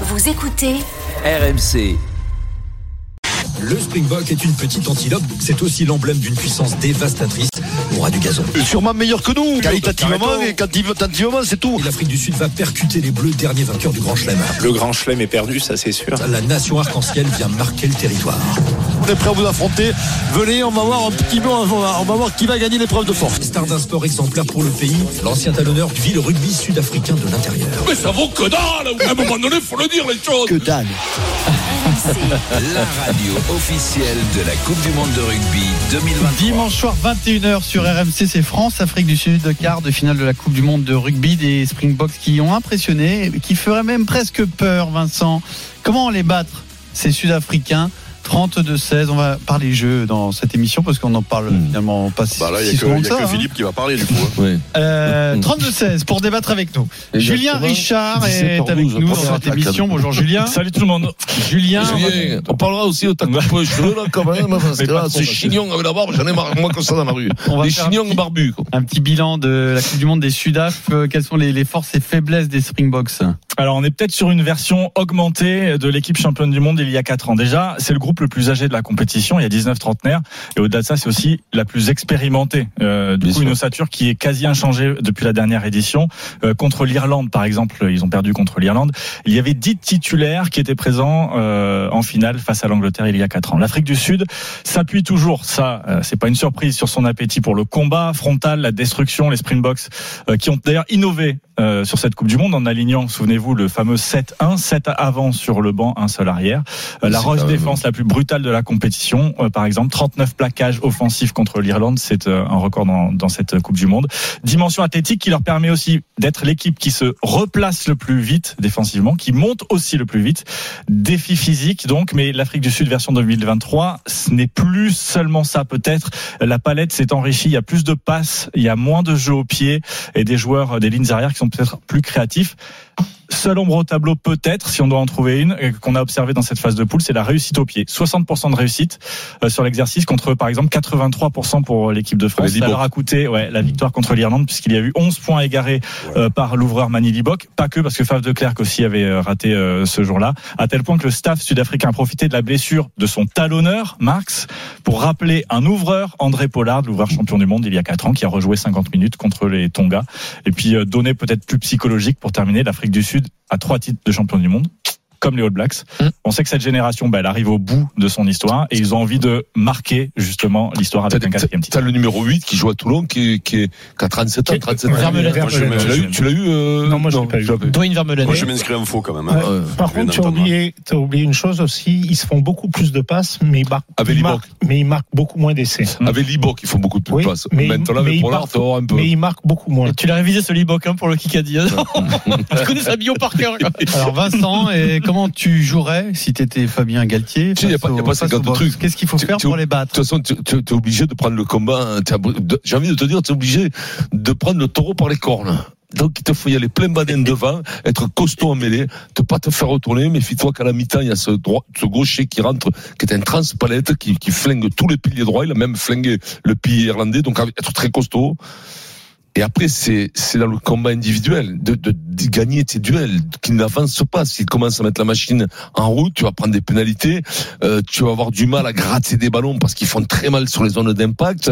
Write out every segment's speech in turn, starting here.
Vous écoutez RMC. Le Springbok est une petite antilope, c'est aussi l'emblème d'une puissance dévastatrice au ras du gazon. Sûrement meilleur que nous, qualitativement et quantitativement, c'est tout. L'Afrique du Sud va percuter les Bleus, dernier vainqueur du Grand Chelem. Le Grand Chelem est perdu, ça c'est sûr. La nation arc-en-ciel vient marquer le territoire. On est prêt à vous affronter. Venez, on va voir un petit peu, on va, on va voir qui va gagner l'épreuve de force. Star d'un sport exemplaire pour le pays, l'ancien talonneur vit le rugby sud-africain de l'intérieur. Mais ça vaut que dalle À un moment donné, faut le dire les choses Que dalle. La radio officielle de la Coupe du Monde de rugby 2023. Dimanche soir 21h sur RMC, c'est France, Afrique du Sud, quart de finale de la Coupe du Monde de rugby des Springboks qui ont impressionné, qui feraient même presque peur, Vincent. Comment les battre, ces Sud-Africains? 32-16, on va parler jeux dans cette émission parce qu'on en parle finalement pas si, Bah là, il si n'y a, souvent que, que y a ça. que hein. Philippe qui va parler du coup. hein. Euh, 32-16 pour débattre avec nous. Julien Richard est 17h12, avec nous dans cette émission. Bonjour Julien. Salut tout le monde. Julien. Julien, on parlera aussi de ta coupe aux cheveux là quand même, parce que là, ce chignon avec la barbe, j'en ai marre, moi comme ça dans la rue. On va Des un chignons petit- barbus. quoi. Un petit bilan de la Coupe du Monde des Sudaf. Euh, Quelles sont les, les forces et faiblesses des Springboks? Alors on est peut-être sur une version augmentée de l'équipe championne du monde il y a 4 ans. Déjà, c'est le groupe le plus âgé de la compétition, il y a 19 trentenaires. Et au-delà de ça, c'est aussi la plus expérimentée. Euh, du Bien coup, sûr. une ossature qui est quasi inchangée depuis la dernière édition. Euh, contre l'Irlande, par exemple, ils ont perdu contre l'Irlande. Il y avait 10 titulaires qui étaient présents euh, en finale face à l'Angleterre il y a 4 ans. L'Afrique du Sud s'appuie toujours, ça, euh, c'est pas une surprise, sur son appétit pour le combat frontal, la destruction, les Springboks, qui ont d'ailleurs innové euh, sur cette Coupe du Monde en alignant, souvenez-vous, le fameux 7-1, 7 avant sur le banc, un seul arrière. Euh, la roche défense la plus brutale de la compétition, euh, par exemple, 39 plaquages offensifs contre l'Irlande, c'est un record dans, dans cette Coupe du Monde. Dimension athlétique qui leur permet aussi d'être l'équipe qui se replace le plus vite défensivement, qui monte aussi le plus vite. Défi physique donc, mais l'Afrique du Sud version 2023, ce n'est plus seulement ça peut-être. La palette s'est enrichie, il y a plus de passes, il y a moins de jeux au pied et des joueurs des lignes arrière qui sont peut-être plus créatifs. Seule ombre au tableau peut-être, si on doit en trouver une, qu'on a observé dans cette phase de poule, c'est la réussite au pied. 60% de réussite euh, sur l'exercice contre par exemple 83% pour l'équipe de France. Ça leur a coûté ouais, la victoire contre l'Irlande puisqu'il y a eu 11 points égarés euh, par l'ouvreur Mani Liboc. Pas que parce que Faf de Klerk aussi avait euh, raté ce jour-là, à tel point que le staff sud-africain a profité de la blessure de son talonneur, Marx, pour rappeler un ouvreur, André Pollard, l'ouvreur champion du monde il y a 4 ans, qui a rejoué 50 minutes contre les Tonga. Et puis donner peut-être plus psychologique pour terminer, l'Afrique du Sud a trois titres de champion du monde comme les All Blacks. Mm. On sait que cette génération, bah, elle arrive au bout de son histoire et ils ont envie de marquer justement l'histoire avec un quatrième titre. T'as le numéro 8 qui joue à Toulon, qui, est- qui, est, qui a 37 ans, 37 ans. Je Tu l'as eu, tu l'as eu euh, Non, moi, je l'ai pas eu. Dwayne Vermeulen. Moi, je m'inscris en faux quand même. hein. Ouais. Par Je contre, tu as oublié, as oublié une chose aussi, ils se font beaucoup plus de passes, mais ils marquent, Avec ils Liboc. marquent, mais ils marquent beaucoup moins d'essais. Avec Liboc, ils font beaucoup de Oui, passes. mais- Maintenant, mais avec Pollard, un peu. Mais ils marquent beaucoup moins. Tu l'as révisé ce Libok hein, pour le Kikadi. tu connais sa bio par cœur. Alors Vincent, et comment tu jouerais si t'étais Fabien Galtier Tu sais, y a pas- y a au- pas face 50 au Box trucs. Qu'est-ce qu'il faut Tu- faire tu- pour les De battre toute façon, tu tu- tu es obligé de prendre le combat. hein. De- J'ai envie de te dire, tu es obligé de prendre le taureau par les cornes. Donc, il te faut y aller plein badin devant, être costaud en mêlée, ne pas te faire retourner. Méfie-toi qu'à la mi-temps, il y a ce, droit, ce gaucher qui rentre, qui est un transpalette, qui, qui flingue tous les piliers droits. Il a même flingué le pilier irlandais. Donc, être très costaud. Et après, c'est dans le combat individuel de, de, de gagner tes duels, qui n'avancent pas. S'ils commencent à mettre la machine en route, tu vas prendre des pénalités, euh, tu vas avoir du mal à gratter des ballons parce qu'ils font très mal sur les zones d'impact.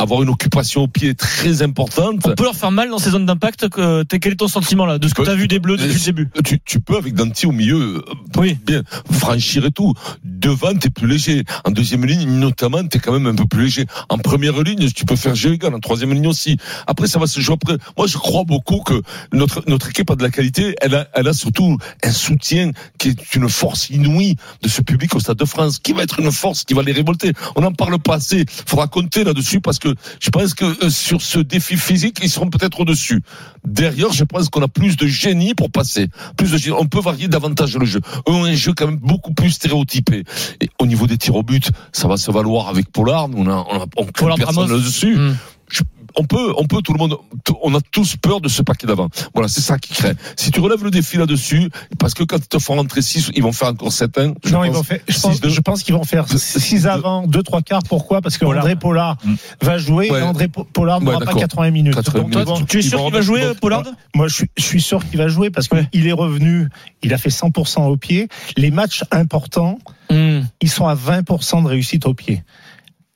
Avoir une occupation au pied très importante. On peut leur faire mal dans ces zones d'impact. Quel est ton sentiment là de ce que Ouais. tu as vu des Bleus depuis le début Tu, tu peux avec Danti au milieu, euh, Oui. bien franchir et tout. Devant, t'es plus léger. En deuxième ligne, notamment, t'es quand même un peu plus léger. En première ligne, tu peux faire égal. En troisième ligne aussi. Après, ça va se jouer après. Moi, je crois beaucoup que notre notre équipe a de la qualité. Elle a elle a surtout un soutien qui est une force inouïe de ce public au Stade de France, qui va être une force qui va les révolter. On n'en parle pas assez. Faudra compter là-dessus parce que je pense que euh, sur ce défi physique, ils seront peut-être au-dessus. Derrière, je pense qu'on a plus de génie pour passer. Plus de génie. On peut varier davantage le jeu. Eux ont un jeu quand même beaucoup plus stéréotypé. Et au niveau des tirs au but, ça va se valoir avec Pollard. On a, on a on Pollard personne là-dessus. Hmm. On peut, on peut, tout le monde, on a tous peur de ce paquet d'avant. Voilà, c'est ça qui crée. Si tu relèves le défi là-dessus, parce que quand ils te font rentrer 6, ils vont faire encore 7 1 je non, pense, ils vont faire, je, six, pense, deux. je pense qu'ils vont faire 6 avant, 2 3 quarts. Pourquoi? Parce que Pollard. André Pollard Mm. va jouer Ouais. et André Po- Pollard Ouais, n'aura pas d'accord. 80 minutes. 80 Donc, minutes. ils vont- Tu es sûr qu'il va jouer, donc, Pollard Moi, je suis, je suis sûr qu'il va jouer parce Ouais. qu'il est revenu. Il a fait 100% au pied. Les matchs importants, Hmm. ils sont à 20% de réussite au pied.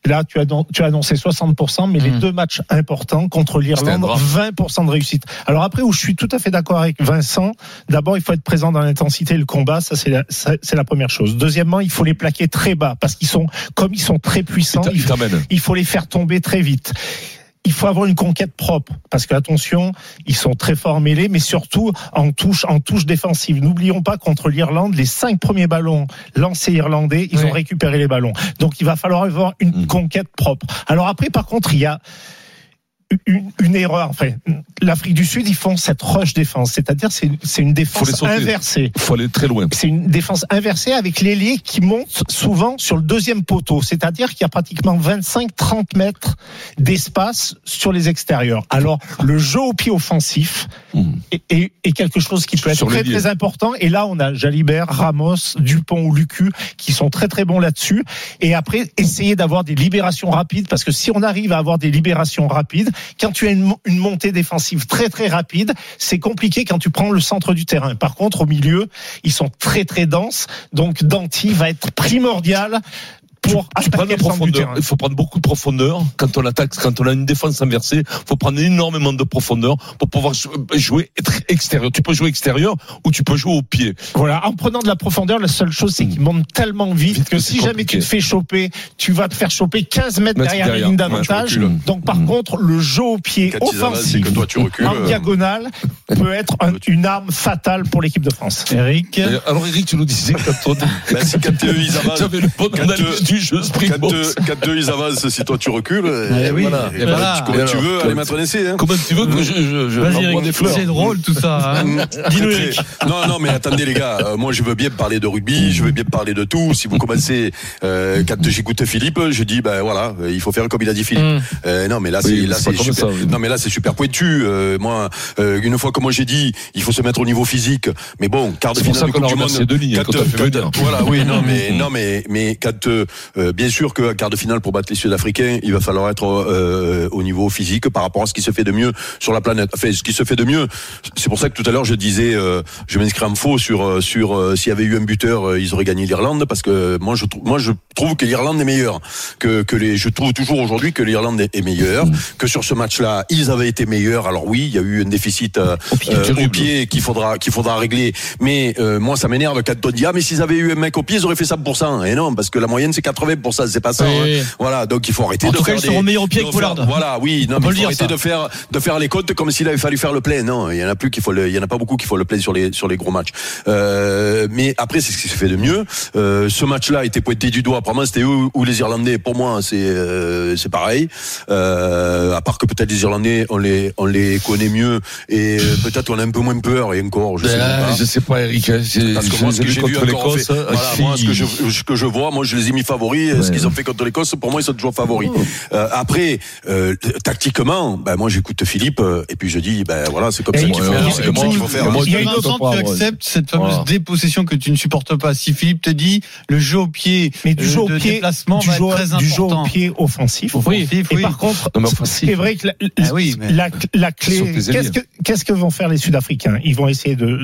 Là, tu as, tu as annoncé 60%, mais les Mm. deux matchs importants contre l'Irlande, C'était un drame. 20% de réussite. Alors après, où je suis tout à fait d'accord avec Vincent, d'abord, il faut être présent dans l'intensité et le combat, ça c'est la, ça, c'est la première chose. Deuxièmement, il faut les plaquer très bas, parce qu'ils sont, comme ils sont très puissants, il faut les faire tomber très vite. Il faut avoir une conquête propre parce que attention, ils sont très forts mêlés, mais surtout en touche, en touche défensive. N'oublions pas contre l'Irlande, les cinq premiers ballons lancés irlandais, ils ont récupéré les ballons. Donc il va falloir avoir une Mm. conquête propre. Alors après, par contre, il y a une, une erreur. Enfin, l'Afrique du Sud, ils font cette rush défense, c'est-à-dire c'est c'est une défense inversée Il faut aller très loin. c'est une défense inversée avec l'ailier qui monte souvent sur le deuxième poteau. C'est-à-dire qu'il y a pratiquement 25-30 mètres d'espace sur les extérieurs. Alors, le jeu au pied offensif Mm. est, est- est quelque chose qui peut être Sur très, très important. Et là, on a Jalibert, Ramos, Dupont ou Lucu qui sont très, très bons là-dessus. Et après, essayer d'avoir des libérations rapides parce que si on arrive à avoir des libérations rapides, quand tu as une, mo- une montée défensive très, très rapide, c'est compliqué quand tu prends le centre du terrain. Par contre, au milieu, ils sont très, très denses. Donc, Danti va être primordial pour Tu prends de attaquer la le centre du profondeur. terrain. Il faut prendre beaucoup de profondeur quand on attaque, quand on a une défense inversée. Il faut prendre énormément de profondeur pour pouvoir jouer être extérieur. Tu peux jouer extérieur ou tu peux jouer au pied. Voilà, en prenant de la profondeur, la seule chose, c'est qu'il monte tellement vite, Vite que que si jamais compliqué. tu te fais choper, tu vas te faire choper 15 mètres derrière, derrière. la ligne d'avantage. Donc, par Mm. contre, le jeu au pied Quand offensif que toi tu recules. en euh, diagonale peut être un- une arme fatale pour l'équipe de France. Eric. Euh, Alors Eric, tu nous disais quand on ben, quand avancent, tu avais le bon Quand, analyse Springboks. eux, quand eux, ils avancent, si toi tu recules, et oui, voilà. et Et voilà. tu, comment Et tu veux aller mettre un essai. Hein. Comment tu veux que je, je, je Vas-y, des fleurs C'est drôle tout ça. hein. Dis-nous, Eric. très- Non, non, mais attendez les gars, euh, moi je veux bien parler de rugby, je veux bien parler de tout. Si vous commencez, euh, quand j'écoute Philippe, je dis ben voilà, euh, il faut faire comme il a dit Philippe. Mm. Euh, non, mais là Oui, c'est là c'est pas c'est comme super. ça, oui. Non, mais là c'est super pointu. Euh, moi, euh, une fois que moi j'ai dit, il faut se mettre au niveau physique. Mais bon, quart de finale ça de qu'on Coupe a du Monde. remercié Denis, hein, quand quand- voilà, oui, non, mais non, mais mais quand euh, bien sûr que quart de finale pour battre les Sud-Africains, il va falloir être euh, au niveau physique par rapport à ce qui se fait de mieux sur la planète. Enfin, ce qui se fait de mieux. C'est pour ça que tout à l'heure je disais, euh, je m'inscris en faux sur euh, sur euh, s'il y avait eu un buteur, ils auraient gagné l'Irlande parce que moi je trouve moi je trouve que l'Irlande est meilleure que que les. Je trouve toujours aujourd'hui que l'Irlande est est meilleure, que sur ce match-là ils avaient été meilleurs. Alors oui, il y a eu un déficit euh, pied, au pied qu'il faudra qu'il faudra régler. Mais euh, moi ça m'énerve quand on dit ah mais s'ils avaient eu un mec au pied ils auraient fait ça pour cent. Et non parce que la moyenne c'est 80%, c'est pas ça. Oui, hein. Voilà donc il faut arrêter En de tout cas, faire ils des- seront meilleurs au pied que Pollard. Voilà, oui, non, mais il faut arrêter ça. de faire de faire les comptes comme s'il avait fallu faire le plein. Non, il y en a plus qu'il faut le, il y en a pas beaucoup qu'il faut le plein sur les sur les gros matchs. Euh, mais après c'est ce qui se fait de mieux. Euh, ce match-là a été pointé du doigt. Apparemment c'était eux ou les Irlandais. Pour moi c'est euh, c'est pareil. Euh, à part que peut-être les Irlandais on les on les connaît mieux et euh, peut-être on a un peu moins peur et encore je sais même Ben, pas. je sais pas, Eric. hein, Parce que moi, ce que j'ai vu contre l'Écosse. hein, voilà, moi, ce que je, ce que je vois, moi, je les ai mis favoris. Ce Ouais. qu'ils ont fait contre l'Écosse, pour moi, ils sont toujours favoris. Euh, après, euh, tactiquement, ben, moi, j'écoute Philippe, euh, et puis je dis, ben, voilà, c'est comme Et ça il qu'il y faut, faire. Il y a une ne entente, ouais. acceptes cette fameuse Voilà. dépossession que tu ne supportes pas. Si Philippe te dit le jeu au pied, Mais du euh, jeu au de pied, déplacement du va jeu, être très du jeu important. au pied offensif. Offensif, Et oui. par contre, c'est vrai que la, Ah oui, la, la clé, qu'est-ce que qu'est-ce que vont faire les Sud-Africains? Ils vont essayer de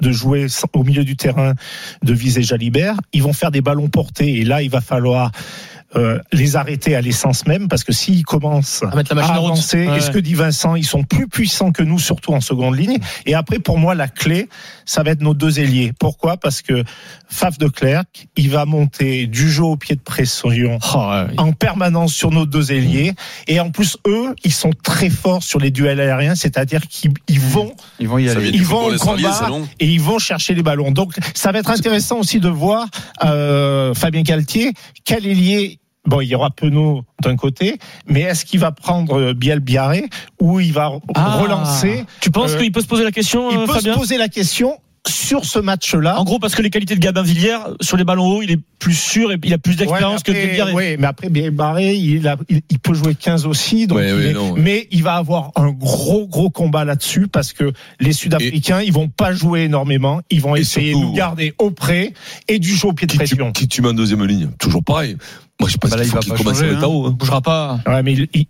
de jouer au milieu du terrain, de viser Jalibert. Ils vont faire des ballons portés et là, il va falloir euh, les arrêter à l'essence même parce que s'ils commencent À mettre la machine à en route. avancer, Ouais. et ce que dit Vincent, ils sont plus puissants que nous, surtout en seconde ligne? Et après, pour moi, la clé, ça va être nos deux ailiers. Pourquoi? Parce que Faf de Clerc, il va monter du jeu au pied de pression Oh, ouais. en permanence sur nos deux ailiers. Et en plus, eux, ils sont très forts sur les duels aériens, c'est-à-dire qu'ils ils vont Ils vont y aller. ils vont au combat et ils vont chercher les ballons. Donc, ça va être intéressant aussi de voir euh, Fabien Galtier, quel ailier. Bon, il y aura Penaud d'un côté, mais est-ce qu'il va prendre Biel Biarré ou il va Ah. relancer Tu penses Euh, qu'il peut se poser la question, Il euh, peut Fabien? se poser la question sur ce match-là. En gros, parce que les qualités de Gabin Villiers, sur les ballons hauts, il est plus sûr et il a plus d'expérience Ouais, que Villiers. Oui, mais après, bien barré, il, a- il, il peut jouer 15 aussi. Donc Ouais, il ouais, est- non. mais il va avoir un gros, gros combat là-dessus parce que les Sud-Africains, ils vont pas jouer énormément. Ils vont essayer surtout- de nous garder au près et du jeu au pied de Qui tu, pression. qui tu mets en deuxième ligne Toujours pareil. Moi, je pense Bah là, qu'il il faut qu'il pas commence hein. Tao. hein. Il bougera pas. Ouais, mais il- il-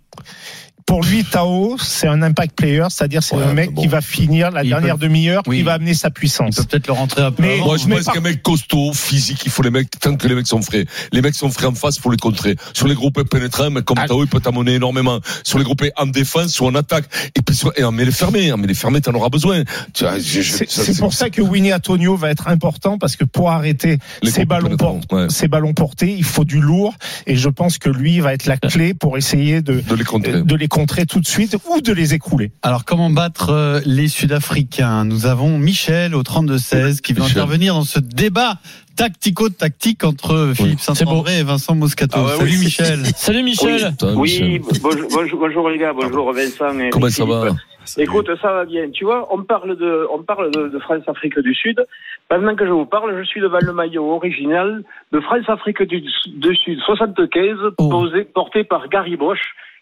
pour lui, Tao, c'est un impact player, c'est-à-dire c'est Ouais, un mec bon. qui va finir la Il dernière peut- demi-heure, Oui. qui va amener sa Il puissance. peut peut-être le rentrer un peu Mais- avant. Moi, je mais pense par- qu'un mec costaud, physique, il faut les mecs, tant que les mecs sont frais. Les mecs sont frais en face, il faut les contrer. Sur les groupes pénétrants, mais comme Ah. Tao, il peut t'amener énormément. Sur les groupes en défense ou en attaque. Et puis, sur- et en les fermés, en les fermés, t'en auras besoin. C'est pour ça que Winnie Antonio va être important parce que pour arrêter Les ces ballons, pénétrants, por- ouais. ces ballons portés, il faut du lourd et je pense que lui va être la clé pour essayer de, de les contrer. de les contrer tout de suite ou de les écrouler. Alors, comment battre euh, les Sud-Africains? Nous avons Michel au 32-16 qui va Michel. intervenir dans ce débat tactico-tactique entre Philippe c'est Saint-André et Vincent Moscato. Ah ouais, Salut oui. Michel. Salut Michel. Oui, bonjour, bonjour, bonjour les gars, bonjour Vincent. Et Comment ça Philippe. va? Écoute, ça va bien. Tu vois, on parle de, on parle de, de France-Afrique du Sud. Pendant que je vous parle, je suis devant le maillot original de France-Afrique du, du Sud 75, Oh. posé, porté par Gary Bosch,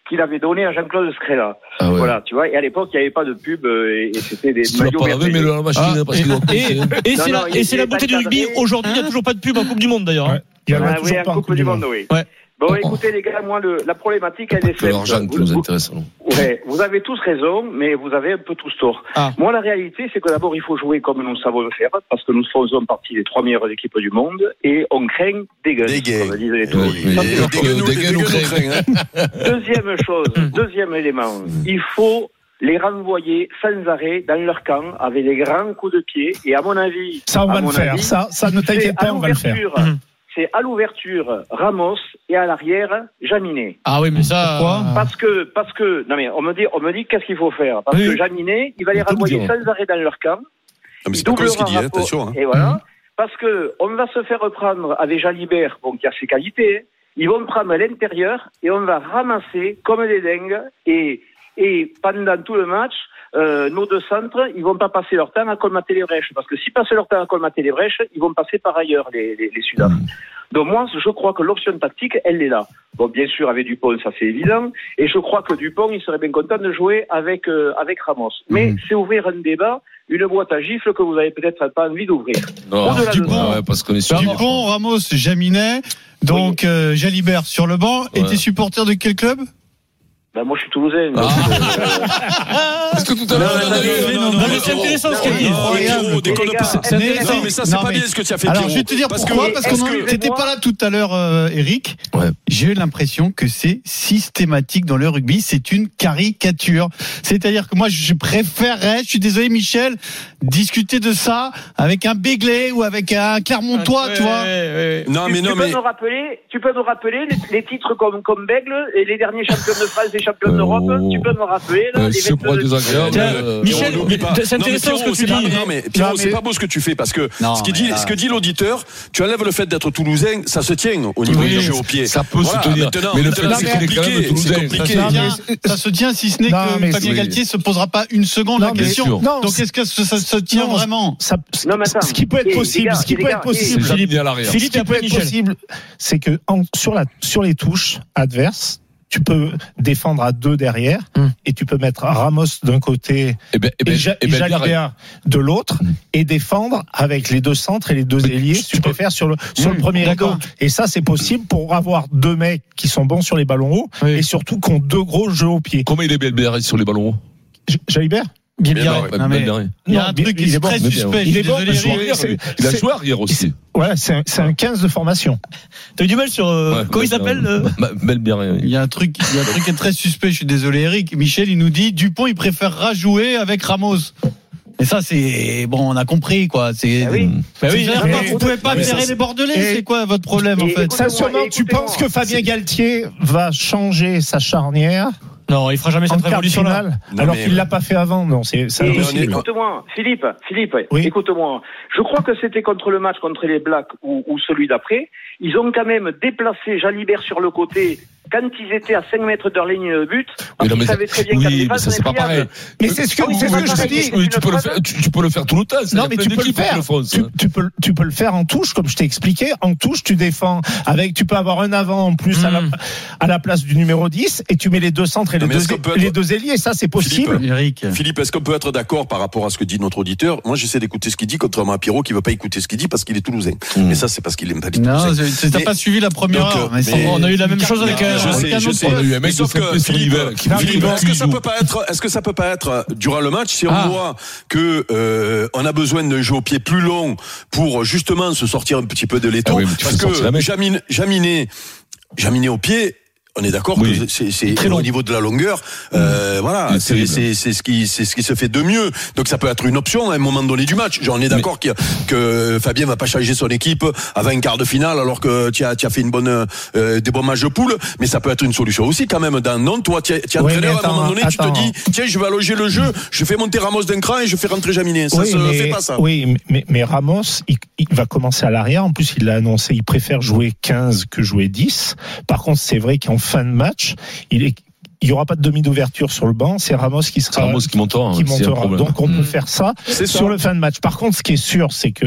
qu'il avait donné à Jean-Claude Scrella. Ah ouais. Voilà, tu vois. Et à l'époque, il n'y avait pas de pub euh, et, et c'était des maillots merveilleux. mais la machine, Ah, parce et et c'est la, il et c'est est la pas beauté du rugby. Aujourd'hui, il n'y a toujours pas de pub en Coupe du Monde d'ailleurs. Ouais. Il y en a Ah, toujours oui, en pas en Coupe du Monde, oui. Ouais. Bon, Oh. écoutez les gars, moi, le, la problématique, elle est C'est simple. l'argent qui Vous- nous vous- intéresse. non Ouais, vous avez tous raison, mais vous avez un peu tous tort. Ah. Moi, la réalité, c'est que d'abord, il faut jouer comme nous savons le faire, parce que nous faisons partie des trois meilleures équipes du monde, et on craint des gueules, comme disent les. Deuxième chose, deuxième élément, il faut les renvoyer sans arrêt dans leur camp avec des grands coups de pied, et à mon avis, Ça, on va le faire. avis, Ça, ça ne t'inquiète pas, on va le faire. C'est à l'ouverture Ramos et à l'arrière Jaminet. Ah oui, mais ça. Pourquoi Parce que, parce que, non mais on me dit, on me dit qu'est-ce qu'il faut faire? Parce Oui. que Jaminet, il va les renvoyer sans arrêt dans leur camp. Ah, mais c'est pas ce qu'il dit, hein, attention. hein. Et voilà. Parce que on va se faire reprendre avec Jalibert, bon, qui a ses qualités. hein. Ils vont prendre à l'intérieur et on va ramasser comme des dingues. Et, et pendant tout le match, euh, nos deux centres, ils vont pas passer leur temps à colmater les brèches. Parce que s'ils passent leur temps à colmater les brèches, ils vont passer par ailleurs, les, les, les Sudaf. Donc moi, je crois que l'option tactique, elle est là. Bon, bien sûr, avec Dupont, ça c'est évident. Et je crois que Dupont, il serait bien content de jouer avec, euh, avec Ramos. Mais c'est ouvrir un débat, une boîte à gifles que vous avez peut-être pas envie d'ouvrir. De Dupont, ça. ouais, parce qu'on est sur Dupont, Ramos, Jaminet, donc euh, Jalibert sur le banc. Et Ouais. t'es supporter de quel club? Ben, moi, je suis toulousain. Ah. donc, euh, Parce que tout à l'heure, Non, on a non, eu- non, Non, mais c'est intéressant ce qu'elle dit. Pierrot, déconne Les pas. gars, C'est- mais- c'est- Non, mais ça, c'est non, pas mais- bien ce que tu as fait, Alors, Pierrot. je vais te dire Parce pourquoi, que- parce qu'on en- que- t'étais pas là tout à l'heure, euh, Eric. Ouais. J'ai eu l'impression que c'est systématique dans le rugby. C'est une caricature. C'est-à-dire que moi, je préférerais, je suis désolé, Michel, discuter de ça avec un Béglé ou avec un Clermontois, tu vois. Non, tu, mais tu non, peux mais. nous rappeler, tu peux nous rappeler les, les titres comme, comme Bègle et les derniers champions de France et champions Euh, d'Europe. oh. Tu peux nous rappeler, là, Euh, les c'est pas 22 désagréable. Euh, Michel, c'est Non, mais intéressant ce que tu c'est pas- dis. Non, mais Pierrot, c'est pas beau ce que tu fais parce que ce, qui mais dit, là- ce que dit l'auditeur, tu enlèves le fait d'être toulousain, ça se tient au niveau du jeu au pied. Ça peut se tenir. Mais le fait, c'est compliqué, c'est compliqué. Ça se tient, si ce n'est que Fabien Galtier se posera pas une seconde la question. Donc est-ce que ça, se tient vraiment ce qui peut être les possible, ce qui peut être possible, l'arrière. Philippe, ce qui peut être possible, c'est que en- sur la sur les touches adverses, tu peux défendre à deux derrière Hum. et tu peux mettre Ramos d'un côté Eh ben, eh et, ben, Ja- eh et ben, Jalibert de l'autre Hum. et défendre avec les deux centres et les deux ailiers, tu- si tu tu peux- préfères sur le sur le Hum, premier rideau. Et ça c'est possible pour avoir deux mecs qui sont bons sur les ballons hauts Oui. et surtout qui ont deux gros jeux au pied. Comment il est Belbert sur les ballons hauts? J- Jalibert? Non, mais-. Il y a un bien- truc qui est très suspect. Il est bon, Il a joué arrière aussi. Voilà, c'est un, c'est un 15 de formation. T'as eu du mal sur. euh, Ouais, comment il Belbert. s'appelle euh Bah, Belbert, oui. Il y a un truc, il y a un truc qui est très suspect. Je suis désolé, Eric. Michel, il nous dit Dupont, il préférera jouer avec Ramos. Et ça, c'est bon, on a compris quoi. C'est. Ah oui. Bah oui, vous pouvez pas mais gérer ça, les Bordelais. C'est quoi votre problème en fait? écoutez-moi, Sincèrement, tu penses que Fabien Galtier va changer sa charnière? Non, il fera jamais cette révolution-là. alors qu'il l'a pas fait avant Non, c'est. Écoute-moi, Philippe, Philippe, Oui. écoute-moi. Je crois que c'était contre le match contre les Blacks ou, ou celui d'après. Ils ont quand même déplacé Jalibert sur le côté quand ils étaient à 5 mètres de leur ligne de but, Oui, non, mais savaient très bien oui, mais ça, c'est pas pareil. Mais c'est ce que, c'est ce que je dis. Oui, tu peux le faire, tu, tu peux le faire tout le temps. Non, mais tu peux le en faire. France, Tu, hein. tu peux, tu peux le faire en touche, comme je t'ai expliqué. En touche, tu défends avec, tu peux avoir un avant en plus à, la, Mm. à la place du numéro 10 et tu mets les deux centres et les Non, deux, les deux ailiers. Ça, c'est possible. Philippe, est-ce qu'on peut être d'accord par rapport à ce que dit notre auditeur? Moi, j'essaie d'écouter ce qu'il dit, contrairement à Pierrot qui veut pas écouter ce qu'il dit parce qu'il est toulousain. Mm. Mais ça, c'est parce qu'il aime pas les Non, Toulousains. c'est- t'as pas suivi la première heure. euh, On a eu la même chose avec Non, un. Je sais, je sais. Mais sauf que Philippe, est-ce que ça peut pas être, est-ce que ça peut pas être durant le match si on Ah. voit que euh, on a besoin d'un jeu au pied plus long pour justement se sortir un petit peu de l'étau, Ah parce que mec. Jamine, Jaminé, Jaminé au pied. On est d'accord Oui. que c'est Très long. au niveau de la longueur, euh, voilà, Il est c'est ce qui c'est ce qui se fait de mieux. Donc ça peut être une option à un moment donné du match. Genre, on est d'accord a- que Fabien va pas changer son équipe avant un quart de finale alors que tu as tu as fait une bonne euh, des bons matchs de poule, mais ça peut être une solution aussi quand même. Dans non, toi tu es, tu es Oui, entraîneur mais à un moment attends, donné, tu te dis tiens je vais allonger le jeu, je fais monter Ramos d'un cran et je fais rentrer Jaminet. Ça oui, se mais, fait pas ça. Oui, mais, mais Ramos, il, il va commencer à l'arrière. En plus, il l'a annoncé, il préfère jouer 15 que jouer 10. Par contre, c'est vrai qu'en fin de match, il est il y aura pas de demi d'ouverture sur le banc, c'est Ramos qui C'est sera Ramos qui montera. qui hein, c'est un montera. Donc on peut Mm. faire ça sur le fin de match. Par contre, ce qui est sûr, c'est que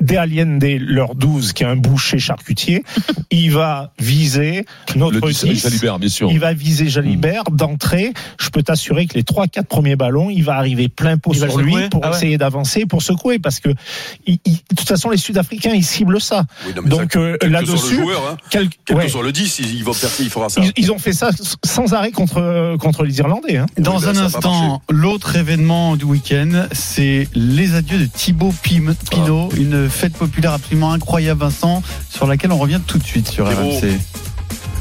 De Allende, leur 12, qui est un boucher charcutier, il va viser notre Le 10, 10. Jalibert, bien sûr. Il va viser Jalibert d'entrée. Je peux t'assurer que les trois quatre premiers ballons, il va arriver plein pot Il va sur lui secouer pour Ah ouais. essayer d'avancer, pour secouer, parce que il- il- de toute façon les Sud-Africains ils ciblent ça. Oui, non, Donc euh, quel que soit le là-dessus, joueur, hein, quel- quel ouais. que soit le 10, ils, ils vont faire, il fera ça. ils, ils ont fait ça sans arrêt contre contre les Irlandais. Hein. Dans Oui, ben, un instant, l'autre événement du week-end, c'est les adieux de Thibaut Pim- Pinot, une fête populaire absolument incroyable, Vincent, sur laquelle on revient tout de suite sur Thibaut. RMC.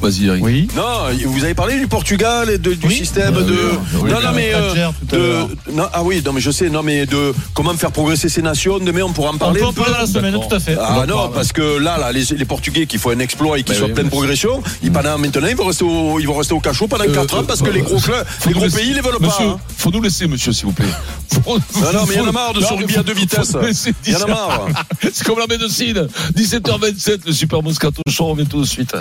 Vas-y, Eric. Oui. Non, vous avez parlé du Portugal et de, du Oui. système Bah de. oui, non, non, mais. euh, de, non, ah oui, non, mais je sais, non, mais de comment faire progresser ces nations. Demain, on pourra en On parler. peut un en parler la semaine, tout à fait. Ah non, parce que là, là, les, les Portugais qui font un exploit et qui Bah sont en oui, pleine progression, ils, pendant maintenant, ils vont rester au, ils vont rester au cachot pendant Euh, 4 ans parce que euh, les gros clubs, les gros pays, ils les veulent monsieur, pas. hein. Faut nous laisser, monsieur, s'il vous plaît. Faut- Non, non, mais il y en a marre de ce rugby à deux vitesses. Il y en a marre. C'est comme la médecine. 17h27, le Super Moscato Show, on revient tout de suite.